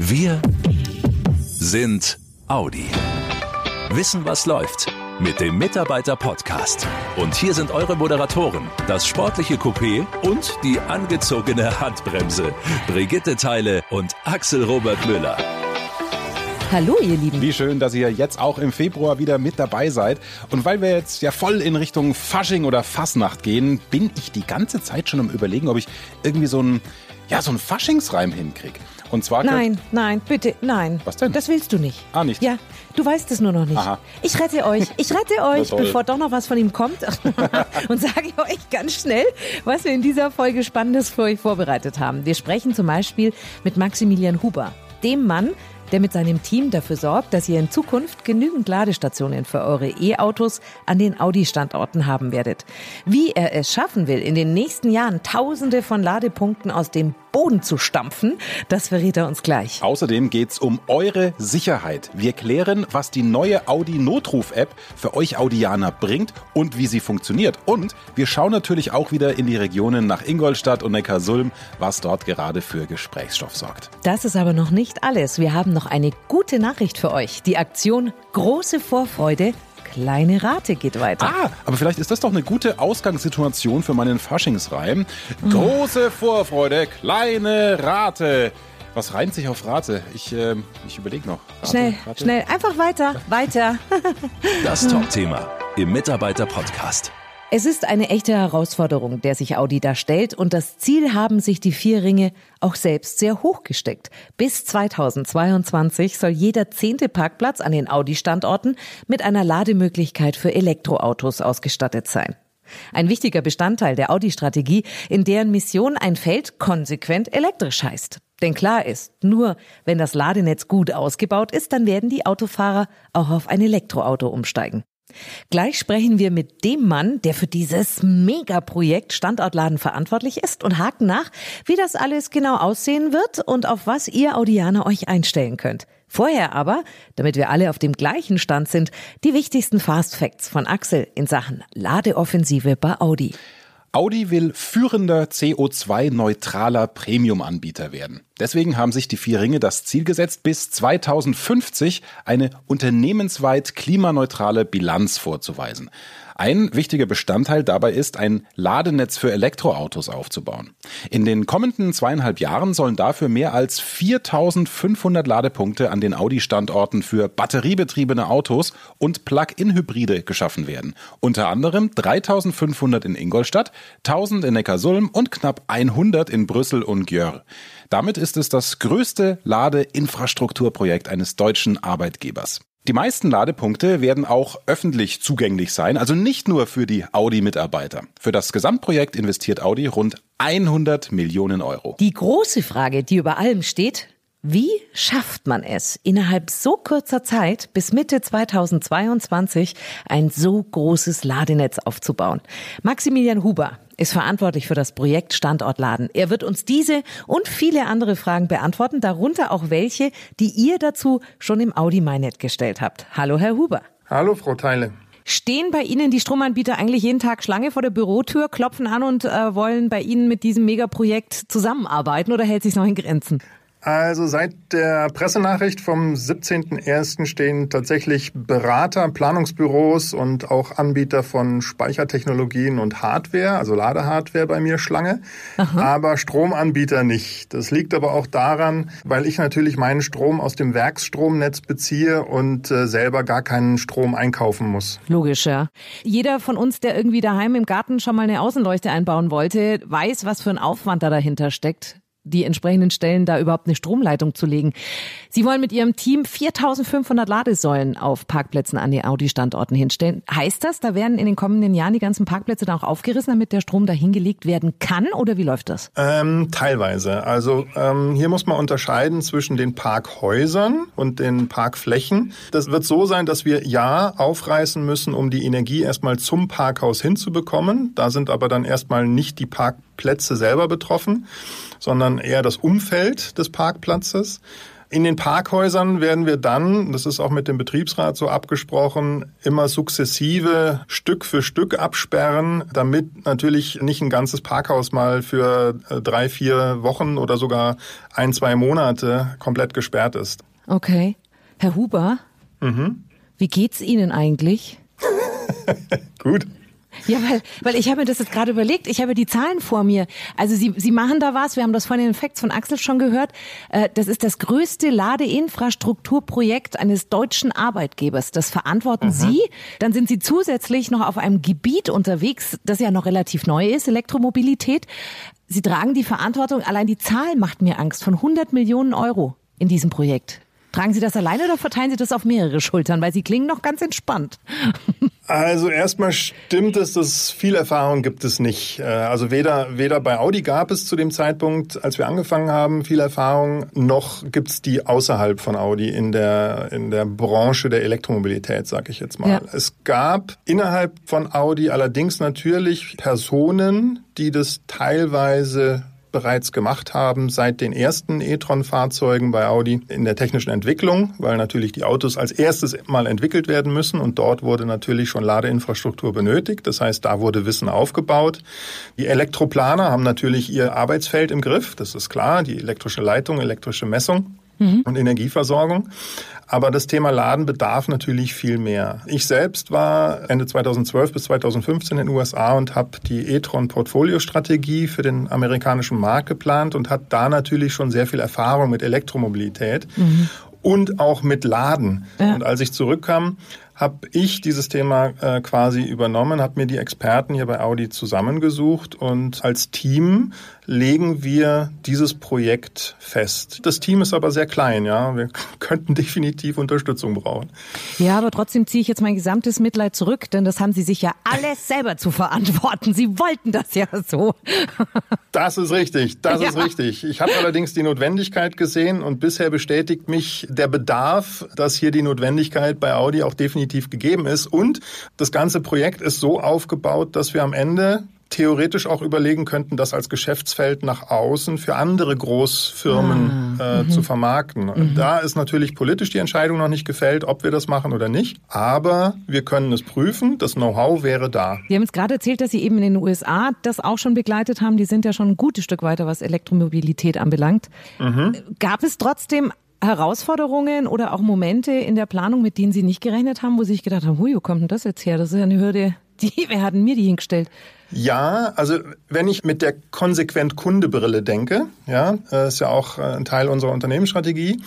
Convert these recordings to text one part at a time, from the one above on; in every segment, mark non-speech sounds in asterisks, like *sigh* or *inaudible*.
Wir sind Audi. Wissen, was läuft mit dem Mitarbeiter-Podcast. Und hier sind eure Moderatoren, das sportliche Coupé und die angezogene Handbremse. Brigitte Teile und Axel Robert Müller. Hallo, ihr Lieben. Wie schön, dass ihr jetzt auch im Februar wieder mit dabei seid. Und weil wir jetzt ja voll in Richtung Fasching oder Fasnacht gehen, bin ich die ganze Zeit schon am Überlegen, ob ich irgendwie so einen, ja, so einen Faschingsreim hinkriege. Und zwar. Nein, nein, bitte, nein. Was denn? Das willst du nicht. Ah, nicht? Ja, du weißt es nur noch nicht. Aha. Ich rette euch, ich rette euch, bevor doch noch was von ihm kommt. *laughs* und sage euch ganz schnell, was wir in dieser Folge Spannendes für euch vorbereitet haben. Wir sprechen zum Beispiel mit Maximilian Huber, dem Mann, der mit seinem Team dafür sorgt, dass ihr in Zukunft genügend Ladestationen für eure E-Autos an den Audi-Standorten haben werdet. Wie er es schaffen will, in den nächsten Jahren Tausende von Ladepunkten aus dem Boden zu stampfen, das verrät er uns gleich. Außerdem geht's um eure Sicherheit. Wir klären, was die neue Audi Notruf-App für euch Audianer bringt und wie sie funktioniert. Und wir schauen natürlich auch wieder in die Regionen nach Ingolstadt und Neckarsulm, was dort gerade für Gesprächsstoff sorgt. Das ist aber noch nicht alles. Wir haben noch eine gute Nachricht für euch. Die Aktion Große Vorfreude, kleine Rate geht weiter. Ah, aber vielleicht ist das doch eine gute Ausgangssituation für meinen Faschingsreim. Große Vorfreude, kleine Rate. Was reimt sich auf Rate? Ich, äh, ich überlege noch. Rate, Schnell, Rate. schnell, einfach weiter, weiter. *laughs* Das Top-Thema im Mitarbeiter-Podcast. Es ist eine echte Herausforderung, der sich Audi da stellt und das Ziel haben sich die vier Ringe auch selbst sehr hoch gesteckt. Bis 2022 soll jeder zehnte Parkplatz an den Audi-Standorten mit einer Lademöglichkeit für Elektroautos ausgestattet sein. Ein wichtiger Bestandteil der Audi-Strategie, in deren Mission ein Feld konsequent elektrisch heißt. Denn klar ist, nur wenn das Ladenetz gut ausgebaut ist, dann werden die Autofahrer auch auf ein Elektroauto umsteigen. Gleich sprechen wir mit dem Mann, der für dieses Megaprojekt Standortladen verantwortlich ist und haken nach, wie das alles genau aussehen wird und auf was ihr Audianer euch einstellen könnt. Vorher aber, damit wir alle auf dem gleichen Stand sind, die wichtigsten Fast Facts von Axel in Sachen Ladeoffensive bei Audi. Audi will führender CO2-neutraler Premium-Anbieter werden. Deswegen haben sich die vier Ringe das Ziel gesetzt, bis 2050 eine unternehmensweit klimaneutrale Bilanz vorzuweisen. Ein wichtiger Bestandteil dabei ist, ein Ladenetz für Elektroautos aufzubauen. In den kommenden zweieinhalb Jahren sollen dafür mehr als 4500 Ladepunkte an den Audi-Standorten für batteriebetriebene Autos und Plug-in-Hybride geschaffen werden. Unter anderem 3500 in Ingolstadt, 1000 in Neckarsulm und knapp 100 in Brüssel und Gjör. Damit ist es das größte Ladeinfrastrukturprojekt eines deutschen Arbeitgebers. Die meisten Ladepunkte werden auch öffentlich zugänglich sein, also nicht nur für die Audi-Mitarbeiter. Für das Gesamtprojekt investiert Audi rund 100 Millionen Euro. Die große Frage, die über allem steht, wie schafft man es, innerhalb so kurzer Zeit bis Mitte 2022 ein so großes Ladenetz aufzubauen? Maximilian Huber ist verantwortlich für das Projekt Standortladen. Er wird uns diese und viele andere Fragen beantworten, darunter auch welche, die ihr dazu schon im Audi MyNet gestellt habt. Hallo, Herr Huber. Hallo, Frau Teile. Stehen bei Ihnen die Stromanbieter eigentlich jeden Tag Schlange vor der Bürotür, klopfen an und äh, wollen bei Ihnen mit diesem Megaprojekt zusammenarbeiten oder hält sich noch in Grenzen? Also seit der Pressenachricht vom 17.01. stehen tatsächlich Berater, Planungsbüros und auch Anbieter von Speichertechnologien und Hardware, also Ladehardware bei mir Schlange, aber Stromanbieter nicht. Das liegt aber auch daran, weil ich natürlich meinen Strom aus dem Werksstromnetz beziehe und äh, selber gar keinen Strom einkaufen muss. Logisch, ja. Jeder von uns, der irgendwie daheim im Garten schon mal eine Außenleuchte einbauen wollte, weiß, was für ein Aufwand da dahinter steckt die entsprechenden Stellen da überhaupt eine Stromleitung zu legen. Sie wollen mit Ihrem Team 4500 Ladesäulen auf Parkplätzen an die Audi-Standorten hinstellen. Heißt das, da werden in den kommenden Jahren die ganzen Parkplätze dann auch aufgerissen, damit der Strom dahin gelegt werden kann? Oder wie läuft das? Ähm, teilweise. Also ähm, hier muss man unterscheiden zwischen den Parkhäusern und den Parkflächen. Das wird so sein, dass wir ja aufreißen müssen, um die Energie erstmal zum Parkhaus hinzubekommen. Da sind aber dann erstmal nicht die Parkplätze selber betroffen, sondern eher das Umfeld des Parkplatzes. In den Parkhäusern werden wir dann, das ist auch mit dem Betriebsrat so abgesprochen, immer sukzessive Stück für Stück absperren, damit natürlich nicht ein ganzes Parkhaus mal für äh, drei, vier Wochen oder sogar ein, zwei Monate komplett gesperrt ist. Okay. Herr Huber, mhm. wie geht's Ihnen eigentlich? *laughs* Gut. Ja, weil, weil ich habe mir das jetzt gerade überlegt. Ich habe die Zahlen vor mir. Also Sie, Sie machen da was. Wir haben das von den Facts von Axel schon gehört. Äh, das ist das größte Ladeinfrastrukturprojekt eines deutschen Arbeitgebers. Das verantworten mhm. Sie. Dann sind Sie zusätzlich noch auf einem Gebiet unterwegs, das ja noch relativ neu ist, Elektromobilität. Sie tragen die Verantwortung. Allein die Zahl macht mir Angst von 100 Millionen Euro in diesem Projekt. Tragen Sie das alleine oder verteilen Sie das auf mehrere Schultern? Weil Sie klingen noch ganz entspannt. Also erstmal stimmt es, dass viel Erfahrung gibt es nicht. Äh, also weder, weder bei Audi gab es zu dem Zeitpunkt, als wir angefangen haben, viel Erfahrung, noch gibt es die außerhalb von Audi in der, in der Branche der Elektromobilität, sag ich jetzt mal. Ja. Es gab innerhalb von Audi allerdings natürlich Personen, die das teilweise bereits gemacht haben seit den ersten e-tron-Fahrzeugen bei Audi in der technischen Entwicklung, weil natürlich die Autos als erstes mal entwickelt werden müssen und dort wurde natürlich schon Ladeinfrastruktur benötigt. Das heißt, da wurde Wissen aufgebaut. Die Elektroplaner haben natürlich ihr Arbeitsfeld im Griff, das ist klar, die elektrische Leitung, elektrische Messung mhm. und Energieversorgung. Aber das Thema Laden bedarf natürlich viel mehr. Ich selbst war Ende 2012 bis 2015 in den USA und habe die e-tron Portfolio-Strategie für den amerikanischen Markt geplant und hat da natürlich schon sehr viel Erfahrung mit Elektromobilität. Mhm und auch mit Laden. Ja. Und als ich zurückkam, habe ich dieses Thema äh, quasi übernommen, habe mir die Experten hier bei Audi zusammengesucht und als Team legen wir dieses Projekt fest. Das Team ist aber sehr klein, ja. Wir *laughs* könnten definitiv Unterstützung brauchen. Ja, aber trotzdem ziehe ich jetzt mein gesamtes Mitleid zurück, denn das haben Sie sich ja alles *laughs* selber zu verantworten. Sie wollten das ja so. *laughs* Das ist richtig, das ja. ist richtig. Ich habe allerdings die Notwendigkeit gesehen und bisher bestätigt mich der Bedarf, dass hier die Notwendigkeit bei Audi auch definitiv definitiv gegeben ist. Und das ganze Projekt ist so aufgebaut, dass wir am Ende theoretisch auch überlegen könnten, das als Geschäftsfeld nach außen für andere Großfirmen ah, äh, mhm. zu vermarkten. Mhm. Da ist natürlich politisch die Entscheidung noch nicht gefällt, ob wir das machen oder nicht. Aber wir können es prüfen. Das Know-how wäre da. Sie haben jetzt gerade erzählt, dass Sie eben in den USA das auch schon begleitet haben. Die sind ja schon ein gutes Stück weiter, was Elektromobilität anbelangt. Mhm. Gab es trotzdem Herausforderungen oder auch Momente in der Planung, mit denen Sie nicht gerechnet haben, wo Sie sich gedacht haben, hui, wo kommt denn das jetzt her? Das ist ja eine Hürde, die, *laughs* wer hat denn mir die hingestellt? Ja, also wenn ich mit der konsequent Kundebrille denke, ja, äh, ist ja auch äh, ein Teil unserer Unternehmensstrategie,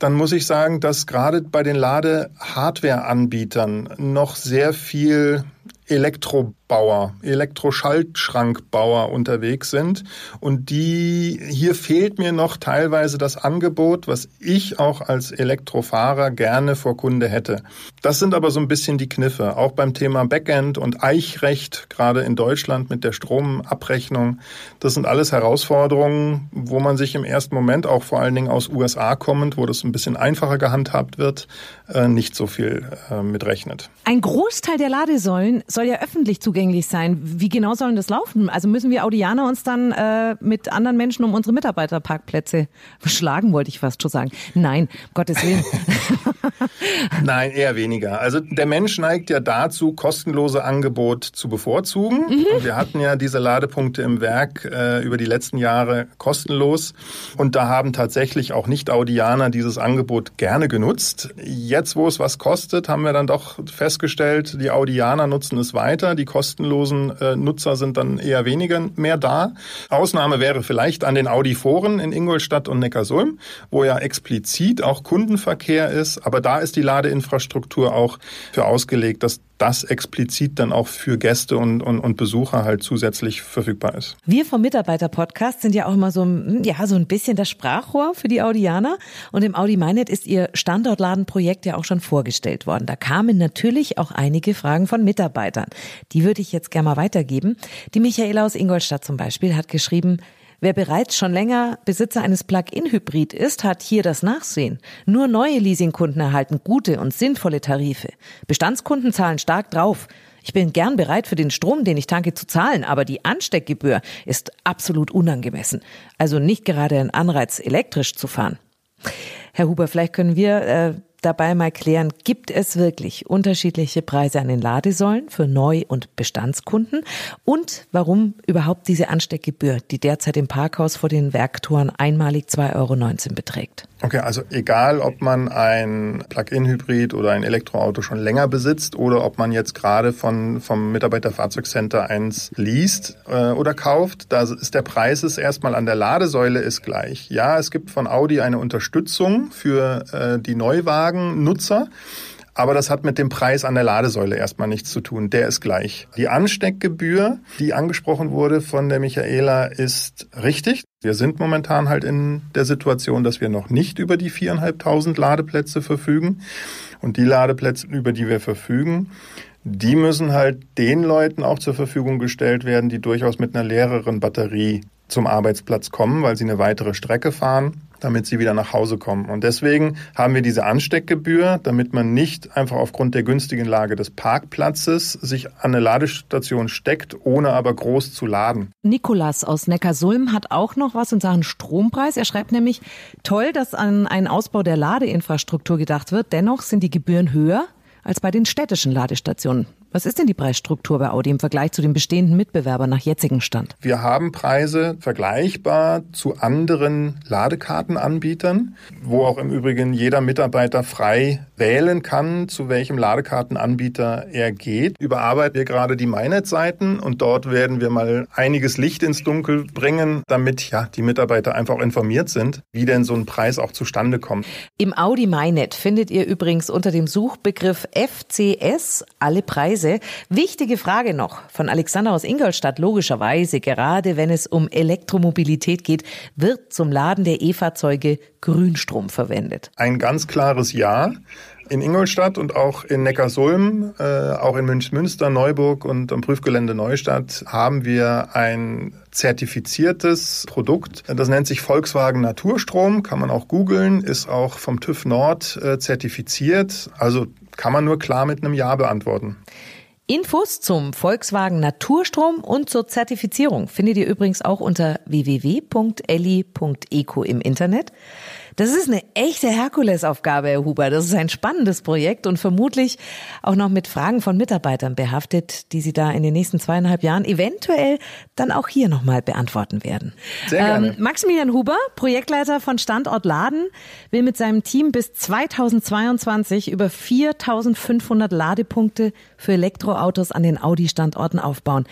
dann muss ich sagen, dass gerade bei den Lade-Hardware-Anbietern noch sehr viel Elektrobauer, Elektroschaltschrankbauer unterwegs sind. Und die, hier fehlt mir noch teilweise das Angebot, was ich auch als Elektrofahrer gerne vor Kunde hätte. Das sind aber so ein bisschen die Kniffe. Auch beim Thema Backend und Eichrecht, gerade in Deutschland mit der Stromabrechnung. Das sind alles Herausforderungen, wo man sich im ersten Moment auch vor allen Dingen aus USA kommend, wo das ein bisschen einfacher gehandhabt wird, äh, nicht so viel äh, mitrechnet. Ein Großteil der Ladesäulen soll ja öffentlich zugänglich sein. Wie genau sollen das laufen? Also müssen wir Audianer uns dann äh, mit anderen Menschen um unsere Mitarbeiterparkplätze schlagen, wollte ich fast schon sagen. Nein, Gottes Willen. *laughs* Nein, eher weniger. Also der Mensch neigt ja dazu, kostenlose Angebote zu bevorzugen. Mhm. Wir hatten ja diese Ladepunkte im Werk äh, über die letzten Jahre kostenlos. Und da haben tatsächlich auch Nicht-Audianer dieses Angebot gerne genutzt. Jetzt, wo es was kostet, haben wir dann doch festgestellt, die Audianer nutzen es es weiter. Die kostenlosen äh, Nutzer sind dann eher weniger mehr da. Ausnahme wäre vielleicht an den Audi-Foren in Ingolstadt und Neckarsulm, wo ja explizit auch Kundenverkehr ist. Aber da ist die Ladeinfrastruktur auch für ausgelegt, dass das explizit dann auch für Gäste und, und, und Besucher halt zusätzlich verfügbar ist. Wir vom Mitarbeiter-Podcast sind ja auch immer so, hm, ja, so ein bisschen das Sprachrohr für die Audianer. Und im Audi Meinet ist ihr Standortladenprojekt ja auch schon vorgestellt worden. Da kamen natürlich auch einige Fragen von Mitarbeitern. Die würde ich jetzt gerne mal weitergeben. Die Michaela aus Ingolstadt zum Beispiel hat geschrieben, Wer bereits schon länger Besitzer eines Plug-in-Hybrid ist, hat hier das Nachsehen. Nur neue Leasingkunden erhalten gute und sinnvolle Tarife. Bestandskunden zahlen stark drauf. Ich bin gern bereit, für den Strom, den ich tanke, zu zahlen, aber die Ansteckgebühr ist absolut unangemessen. Also nicht gerade ein Anreiz, elektrisch zu fahren. Herr Huber, vielleicht können wir äh, dabei mal klären, gibt es wirklich unterschiedliche Preise an den Ladesäulen für Neu- und Bestandskunden und warum überhaupt diese Ansteckgebühr, die derzeit im Parkhaus vor den Werktoren einmalig 2,19 Euro beträgt. Okay, also egal, ob man ein Plug-in-Hybrid oder ein Elektroauto schon länger besitzt oder ob man jetzt gerade von, vom Mitarbeiterfahrzeugcenter eins liest äh, oder kauft, da ist der Preis ist erstmal an der Ladesäule ist gleich. Ja, es gibt von Audi eine Unterstützung für äh, die Neuwagen-Nutzer. Aber das hat mit dem Preis an der Ladesäule erstmal nichts zu tun. Der ist gleich. Die Ansteckgebühr, die angesprochen wurde von der Michaela, ist richtig. Wir sind momentan halt in der Situation, dass wir noch nicht über die viereinhalbtausend Ladeplätze verfügen. Und die Ladeplätze, über die wir verfügen, die müssen halt den Leuten auch zur Verfügung gestellt werden, die durchaus mit einer leereren Batterie zum Arbeitsplatz kommen, weil sie eine weitere Strecke fahren damit sie wieder nach Hause kommen. Und deswegen haben wir diese Ansteckgebühr, damit man nicht einfach aufgrund der günstigen Lage des Parkplatzes sich an eine Ladestation steckt, ohne aber groß zu laden. Nikolas aus Neckarsulm hat auch noch was in Sachen Strompreis. Er schreibt nämlich, toll, dass an einen Ausbau der Ladeinfrastruktur gedacht wird. Dennoch sind die Gebühren höher als bei den städtischen Ladestationen. Was ist denn die Preisstruktur bei Audi im Vergleich zu den bestehenden Mitbewerbern nach jetzigem Stand? Wir haben Preise vergleichbar zu anderen Ladekartenanbietern, wo auch im Übrigen jeder Mitarbeiter frei wählen kann, zu welchem Ladekartenanbieter er geht. Überarbeiten wir gerade die MyNet-Seiten und dort werden wir mal einiges Licht ins Dunkel bringen, damit ja die Mitarbeiter einfach informiert sind, wie denn so ein Preis auch zustande kommt. Im Audi MyNet findet ihr übrigens unter dem Suchbegriff FCS alle Preise Preise. Wichtige Frage noch von Alexander aus Ingolstadt. Logischerweise, gerade wenn es um Elektromobilität geht, wird zum Laden der E-Fahrzeuge Grünstrom verwendet. Ein ganz klares Ja. In Ingolstadt und auch in Neckarsulm, äh, auch in Münchmünster, Neuburg und am Prüfgelände Neustadt haben wir ein zertifiziertes Produkt. Das nennt sich Volkswagen Naturstrom, kann man auch googeln, ist auch vom TÜV Nord äh, zertifiziert. Also kann man nur klar mit einem Ja beantworten. Infos zum Volkswagen Naturstrom und zur Zertifizierung findet ihr übrigens auch unter www.elli.eco im Internet. Das ist eine echte Herkulesaufgabe, Herr Huber. Das ist ein spannendes Projekt und vermutlich auch noch mit Fragen von Mitarbeitern behaftet, die Sie da in den nächsten zweieinhalb Jahren eventuell dann auch hier nochmal beantworten werden. Sehr gerne. Ähm, Maximilian Huber, Projektleiter von Standort Laden, will mit seinem Team bis 2022 über 4500 Ladepunkte für Elektroautos an den Audi-Standorten aufbauen.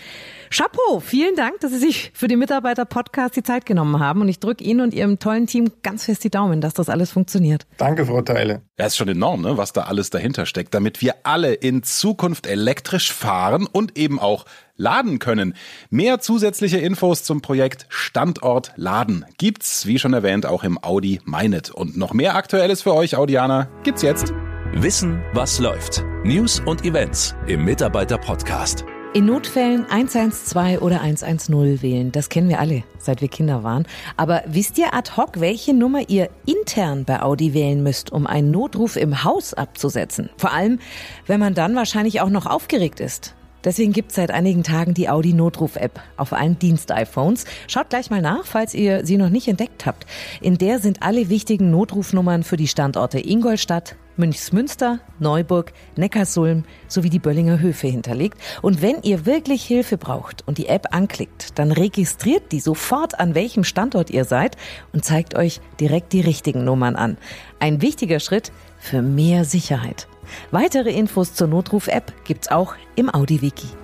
Chapeau, vielen Dank, dass Sie sich für die Mitarbeiter-Podcast die Zeit genommen haben und ich drücke Ihnen und Ihrem tollen Team ganz fest die Daumen, dass das alles funktioniert. Danke, Frau Teile. Ja, ist schon enorm, ne, was da alles dahinter steckt, damit wir alle in Zukunft elektrisch fahren und eben auch laden können. Mehr zusätzliche Infos zum Projekt Standort Laden gibt's, wie schon erwähnt, auch im Audi MyNet. Und noch mehr Aktuelles für euch, Audianer, gibt's jetzt. Wissen, was läuft. News und Events im Mitarbeiter-Podcast. In Notfällen 112 oder 110 wählen, das kennen wir alle, seit wir Kinder waren. Aber wisst ihr ad hoc, welche Nummer ihr intern bei Audi wählen müsst, um einen Notruf im Haus abzusetzen? Vor allem, wenn man dann wahrscheinlich auch noch aufgeregt ist. Deswegen gibt es seit einigen Tagen die Audi Notruf-App auf allen Dienst-iPhones. Schaut gleich mal nach, falls ihr sie noch nicht entdeckt habt. In der sind alle wichtigen Notrufnummern für die Standorte Ingolstadt, Münchsmünster, Neuburg, Neckarsulm sowie die Böllinger Höfe hinterlegt. Und wenn ihr wirklich Hilfe braucht und die App anklickt, dann registriert die sofort, an welchem Standort ihr seid und zeigt euch direkt die richtigen Nummern an. Ein wichtiger Schritt für mehr Sicherheit. Weitere Infos zur Notruf-App gibt's auch im Audi-Wiki.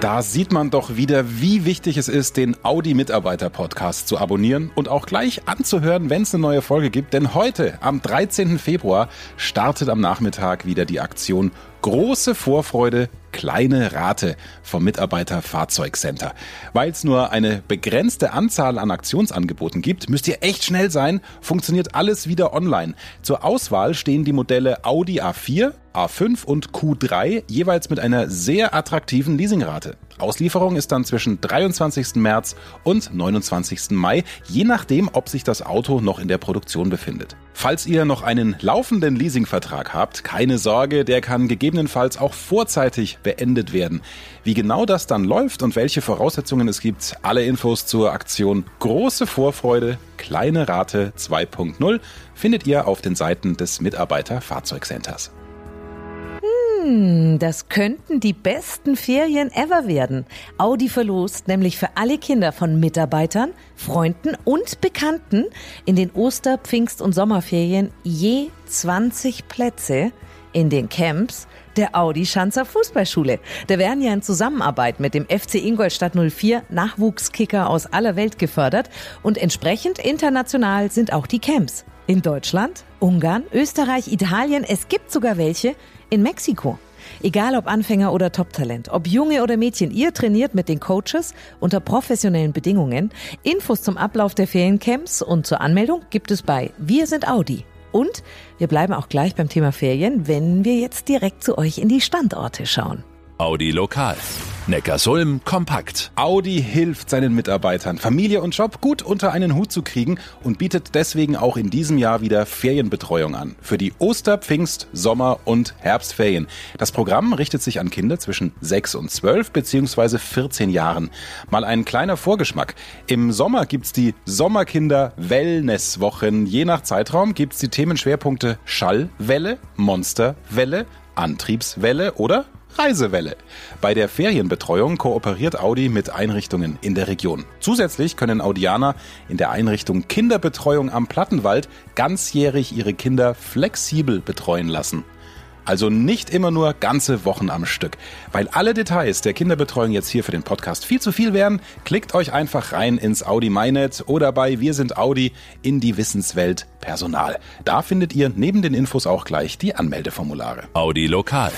Da sieht man doch wieder, wie wichtig es ist, den Audi Mitarbeiter Podcast zu abonnieren und auch gleich anzuhören, wenn es eine neue Folge gibt. Denn heute, am 13. Februar, startet am Nachmittag wieder die Aktion Große Vorfreude, kleine Rate vom Mitarbeiter Fahrzeugcenter. Weil es nur eine begrenzte Anzahl an Aktionsangeboten gibt, müsst ihr echt schnell sein, funktioniert alles wieder online. Zur Auswahl stehen die Modelle Audi A4, A5 und Q3 jeweils mit einer sehr attraktiven Leasingrate. Auslieferung ist dann zwischen 23. März und 29. Mai, je nachdem, ob sich das Auto noch in der Produktion befindet. Falls ihr noch einen laufenden Leasingvertrag habt, keine Sorge, der kann gegebenenfalls auch vorzeitig beendet werden. Wie genau das dann läuft und welche Voraussetzungen es gibt, alle Infos zur Aktion Große Vorfreude, kleine Rate 2.0 findet ihr auf den Seiten des Mitarbeiter-Fahrzeugcenters. Hm, das könnten die besten Ferien ever werden. Audi verlost nämlich für alle Kinder von Mitarbeitern, Freunden und Bekannten in den Oster-, Pfingst- und Sommerferien je 20 Plätze in den Camps der Audi Schanzer Fußballschule. Da werden ja in Zusammenarbeit mit dem FC Ingolstadt 04 Nachwuchskicker aus aller Welt gefördert und entsprechend international sind auch die Camps. In Deutschland, Ungarn, Österreich, Italien, es gibt sogar welche in Mexiko. Egal ob Anfänger oder Top-Talent, ob Junge oder Mädchen, ihr trainiert mit den Coaches unter professionellen Bedingungen. Infos zum Ablauf der Feriencamps und zur Anmeldung gibt es bei Wir sind Audi. Und wir bleiben auch gleich beim Thema Ferien, wenn wir jetzt direkt zu euch in die Standorte schauen. Audi Lokal. Neckarsulm kompakt. Audi hilft seinen Mitarbeitern, Familie und Job gut unter einen Hut zu kriegen und bietet deswegen auch in diesem Jahr wieder Ferienbetreuung an. Für die Oster-, Pfingst-, Sommer- und Herbstferien. Das Programm richtet sich an Kinder zwischen 6 und 12 bzw. 14 Jahren. Mal ein kleiner Vorgeschmack. Im Sommer gibt's die Sommerkinder Wellnesswochen. Je nach Zeitraum gibt's die Themenschwerpunkte Schallwelle, Monsterwelle, Antriebswelle oder Reisewelle. Bei der Ferienbetreuung kooperiert Audi mit Einrichtungen in der Region. Zusätzlich können Audianer in der Einrichtung Kinderbetreuung am Plattenwald ganzjährig ihre Kinder flexibel betreuen lassen. Also nicht immer nur ganze Wochen am Stück. Weil alle Details der Kinderbetreuung jetzt hier für den Podcast viel zu viel wären, klickt euch einfach rein ins Audi MyNet oder bei Wir sind Audi in die Wissenswelt Personal. Da findet ihr neben den Infos auch gleich die Anmeldeformulare. Audi Lokal.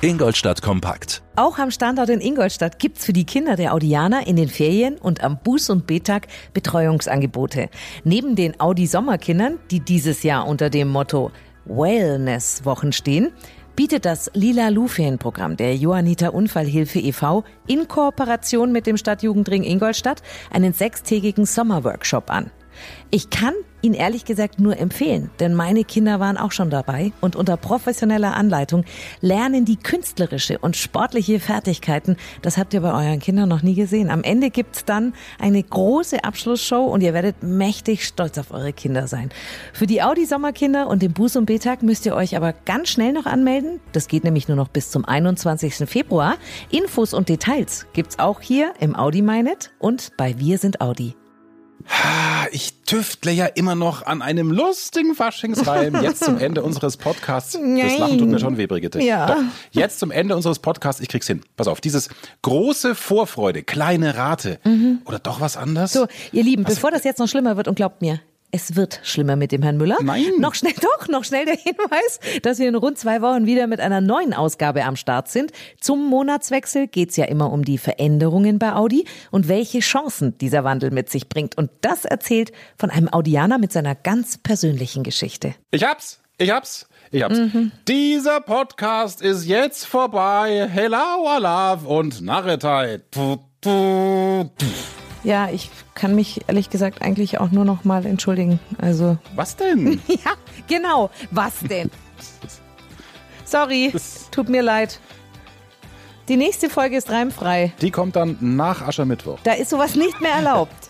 Ingolstadt kompakt. Auch am Standort in Ingolstadt gibt's für die Kinder der Audianer in den Ferien und am Buß- und Betag Betreuungsangebote. Neben den Audi-Sommerkindern, die dieses Jahr unter dem Motto Wellness-Wochen stehen, bietet das Lila Lu-Ferienprogramm der Johanniter Unfallhilfe e.V. in Kooperation mit dem Stadtjugendring Ingolstadt einen sechstägigen Sommerworkshop an. Ich kann ihn ehrlich gesagt nur empfehlen, denn meine Kinder waren auch schon dabei und unter professioneller Anleitung lernen die künstlerische und sportliche Fertigkeiten. Das habt ihr bei euren Kindern noch nie gesehen. Am Ende gibt's dann eine große Abschlussshow und ihr werdet mächtig stolz auf eure Kinder sein. Für die Audi Sommerkinder und den Buß- und B-Tag müsst ihr euch aber ganz schnell noch anmelden. Das geht nämlich nur noch bis zum 21. Februar. Infos und Details gibt's auch hier im Audi MyNet und bei Wir sind Audi. Ich tüftle ja immer noch an einem lustigen Faschingsreim. Jetzt zum Ende unseres Podcasts. *laughs* Das Lachen tut mir schon weh, Brigitte. Ja. Doch. Jetzt zum Ende unseres Podcasts. Ich krieg's hin. Pass auf. Dieses große Vorfreude, kleine Rate. Oder doch was anderes? So, ihr Lieben, bevor das jetzt noch schlimmer wird und glaubt mir, es wird schlimmer mit dem Herrn Müller. Nein. Noch schnell, *laughs* doch, noch schnell der Hinweis, dass wir in rund zwei Wochen wieder mit einer neuen Ausgabe am Start sind. Zum Monatswechsel geht's ja immer um die Veränderungen bei Audi und welche Chancen dieser Wandel mit sich bringt. Und das erzählt von einem Audianer mit seiner ganz persönlichen Geschichte. Ich hab's. Ich hab's. Ich hab's. Dieser Podcast ist jetzt vorbei. Hello, Love und Narretei. Tu, tu, tu. Ja, ich kann mich ehrlich gesagt eigentlich auch nur noch mal entschuldigen. Also, Was denn? *laughs* ja, genau. Was denn? *laughs* Sorry, tut mir leid. Die nächste Folge ist reimfrei. Die kommt dann nach Aschermittwoch. Da ist sowas nicht mehr erlaubt. *laughs*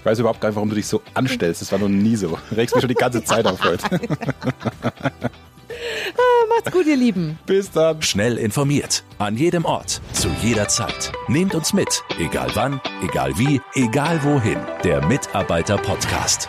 Ich weiß überhaupt gar nicht, warum du dich so anstellst. Das war noch nie so. Du regst mich schon die ganze Zeit auf heute. Macht's gut, ihr Lieben. Bis dann. Schnell informiert. An jedem Ort. Zu jeder Zeit. Nehmt uns mit. Egal wann, egal wie, egal wohin. Der Mitarbeiter-Podcast.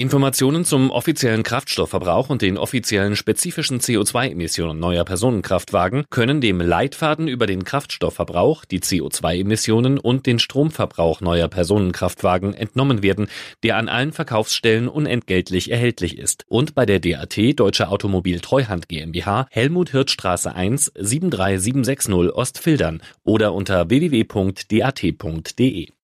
Informationen zum offiziellen Kraftstoffverbrauch und den offiziellen spezifischen CO2-Emissionen neuer Personenkraftwagen können dem Leitfaden über den Kraftstoffverbrauch, die CO2-Emissionen und den Stromverbrauch neuer Personenkraftwagen entnommen werden, der an allen Verkaufsstellen unentgeltlich erhältlich ist und bei der DAT Deutsche Automobil Treuhand GmbH Helmut Hirtstraße 1 73760 Ostfildern oder unter www.dat.de.